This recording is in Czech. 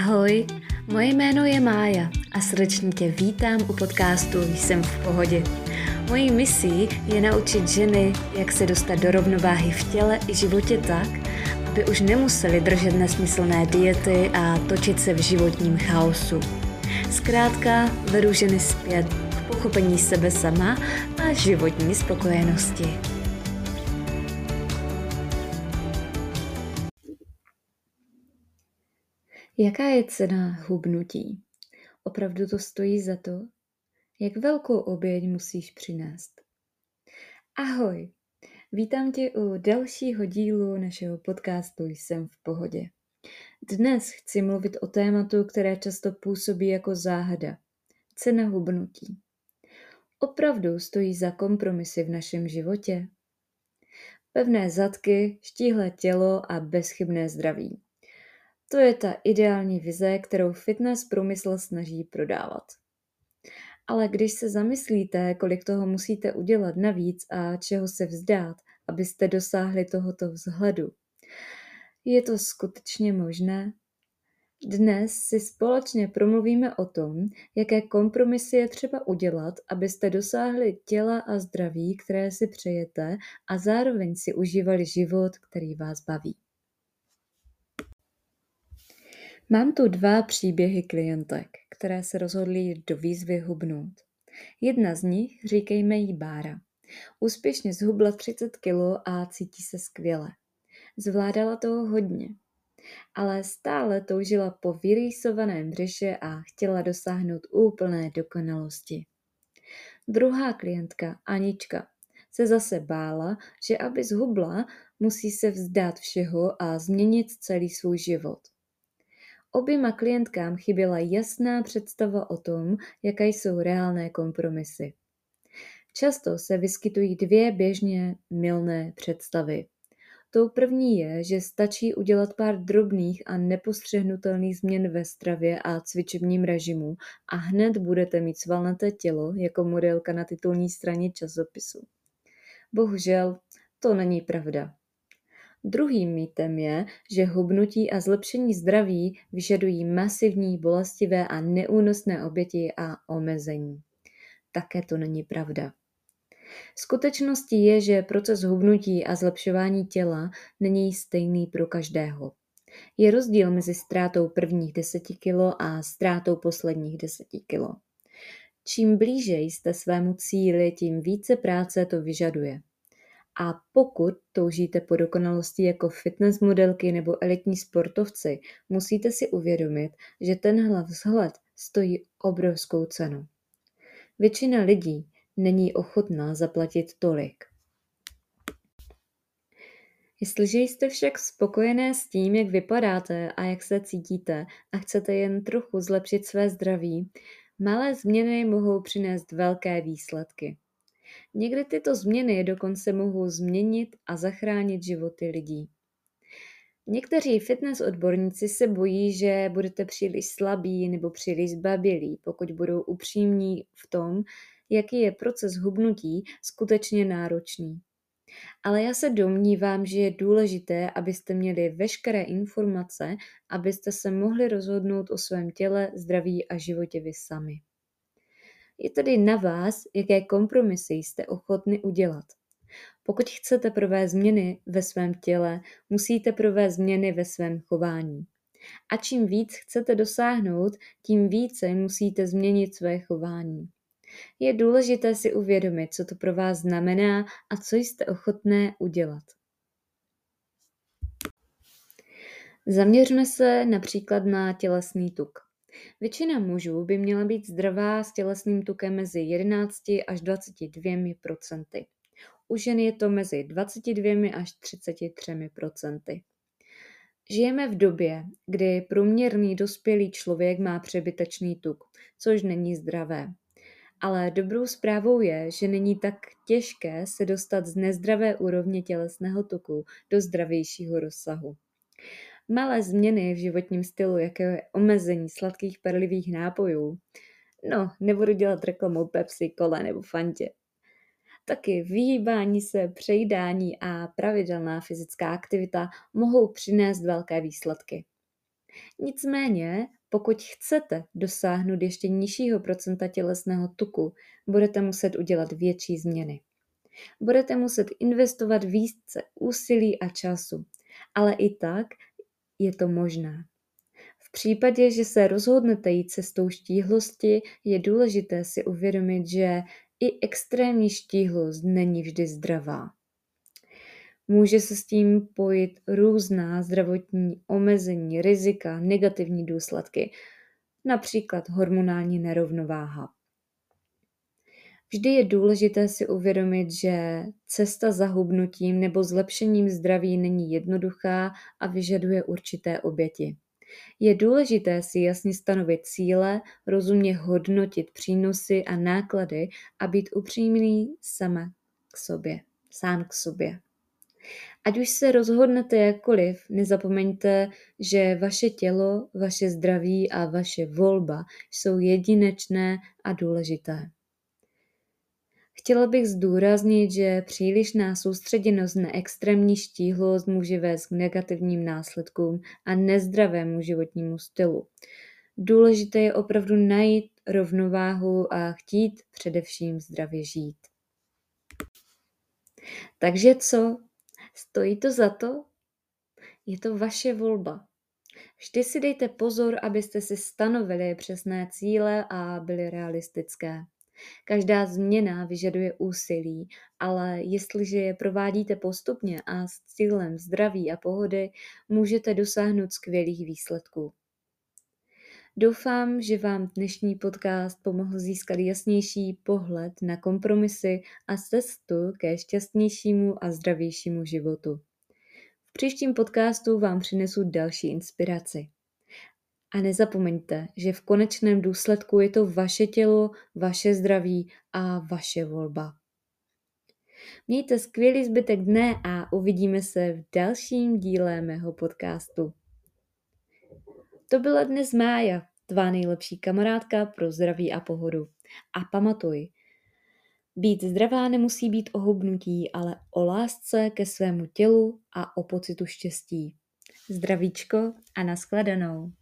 Ahoj, moje jméno je Mája a srdečně tě vítám u podcastu Jsem v pohodě. Mojí misí je naučit ženy, jak se dostat do rovnováhy v těle i životě tak, aby už nemuseli držet nesmyslné diety a točit se v životním chaosu. Zkrátka vedu ženy zpět k pochopení sebe sama a životní spokojenosti. Jaká je cena hubnutí? Opravdu to stojí za to? Jak velkou oběť musíš přinést? Ahoj, vítám tě u dalšího dílu našeho podcastu Jsem v pohodě. Dnes chci mluvit o tématu, které často působí jako záhada. Cena hubnutí. Opravdu stojí za kompromisy v našem životě? Pevné zadky, štíhlé tělo a bezchybné zdraví. To je ta ideální vize, kterou fitness průmysl snaží prodávat. Ale když se zamyslíte, kolik toho musíte udělat navíc a čeho se vzdát, abyste dosáhli tohoto vzhledu, je to skutečně možné? Dnes si společně promluvíme o tom, jaké kompromisy je třeba udělat, abyste dosáhli těla a zdraví, které si přejete a zároveň si užívali život, který vás baví. Mám tu dva příběhy klientek, které se rozhodly do výzvy hubnout. Jedna z nich, říkejme jí Bára, úspěšně zhubla 30 kg a cítí se skvěle. Zvládala toho hodně, ale stále toužila po vyrýsovaném břeše a chtěla dosáhnout úplné dokonalosti. Druhá klientka, Anička, se zase bála, že aby zhubla, musí se vzdát všeho a změnit celý svůj život. Oběma klientkám chyběla jasná představa o tom, jaké jsou reálné kompromisy. Často se vyskytují dvě běžně milné představy. Tou první je, že stačí udělat pár drobných a nepostřehnutelných změn ve stravě a cvičebním režimu a hned budete mít svalnaté tělo jako modelka na titulní straně časopisu. Bohužel, to není pravda. Druhým mýtem je, že hubnutí a zlepšení zdraví vyžadují masivní, bolestivé a neúnosné oběti a omezení. Také to není pravda. Skutečností je, že proces hubnutí a zlepšování těla není stejný pro každého. Je rozdíl mezi ztrátou prvních 10 kg a ztrátou posledních 10 kg. Čím blíže jste svému cíli, tím více práce to vyžaduje. A pokud toužíte po dokonalosti jako fitness modelky nebo elitní sportovci, musíte si uvědomit, že tenhle vzhled stojí obrovskou cenu. Většina lidí není ochotná zaplatit tolik. Jestliže jste však spokojené s tím, jak vypadáte a jak se cítíte a chcete jen trochu zlepšit své zdraví, malé změny mohou přinést velké výsledky. Někdy tyto změny dokonce mohou změnit a zachránit životy lidí. Někteří fitness odborníci se bojí, že budete příliš slabí nebo příliš zbabělí, pokud budou upřímní v tom, jaký je proces hubnutí skutečně náročný. Ale já se domnívám, že je důležité, abyste měli veškeré informace, abyste se mohli rozhodnout o svém těle, zdraví a životě vy sami. Je tedy na vás, jaké kompromisy jste ochotni udělat. Pokud chcete provést změny ve svém těle, musíte provést změny ve svém chování. A čím víc chcete dosáhnout, tím více musíte změnit své chování. Je důležité si uvědomit, co to pro vás znamená a co jste ochotné udělat. Zaměřme se například na tělesný tuk. Většina mužů by měla být zdravá s tělesným tukem mezi 11 až 22 procenty. U žen je to mezi 22 až 33 procenty. Žijeme v době, kdy průměrný dospělý člověk má přebytečný tuk, což není zdravé. Ale dobrou zprávou je, že není tak těžké se dostat z nezdravé úrovně tělesného tuku do zdravějšího rozsahu. Malé změny v životním stylu, jako je omezení sladkých perlivých nápojů. No, nebudu dělat reklamu Pepsi, Cola nebo Fantě. Taky vyhýbání se, přejídání a pravidelná fyzická aktivita mohou přinést velké výsledky. Nicméně, pokud chcete dosáhnout ještě nižšího procenta tělesného tuku, budete muset udělat větší změny. Budete muset investovat více úsilí a času, ale i tak je to možné. V případě, že se rozhodnete jít cestou štíhlosti, je důležité si uvědomit, že i extrémní štíhlost není vždy zdravá. Může se s tím pojít různá zdravotní omezení, rizika, negativní důsledky, například hormonální nerovnováha. Vždy je důležité si uvědomit, že cesta za hubnutím nebo zlepšením zdraví není jednoduchá a vyžaduje určité oběti. Je důležité si jasně stanovit cíle, rozumně hodnotit přínosy a náklady a být upřímný sama k sobě, sám k sobě. Ať už se rozhodnete jakkoliv, nezapomeňte, že vaše tělo, vaše zdraví a vaše volba jsou jedinečné a důležité. Chtěla bych zdůraznit, že přílišná soustředěnost na extrémní štíhlost může vést k negativním následkům a nezdravému životnímu stylu. Důležité je opravdu najít rovnováhu a chtít především zdravě žít. Takže co? Stojí to za to? Je to vaše volba. Vždy si dejte pozor, abyste si stanovili přesné cíle a byly realistické. Každá změna vyžaduje úsilí, ale jestliže je provádíte postupně a s cílem zdraví a pohody, můžete dosáhnout skvělých výsledků. Doufám, že vám dnešní podcast pomohl získat jasnější pohled na kompromisy a cestu ke šťastnějšímu a zdravějšímu životu. V příštím podcastu vám přinesu další inspiraci. A nezapomeňte, že v konečném důsledku je to vaše tělo, vaše zdraví a vaše volba. Mějte skvělý zbytek dne a uvidíme se v dalším díle mého podcastu. To byla dnes Mája, tvá nejlepší kamarádka pro zdraví a pohodu. A pamatuj, být zdravá nemusí být o hubnutí, ale o lásce ke svému tělu a o pocitu štěstí. Zdravíčko a naskladanou.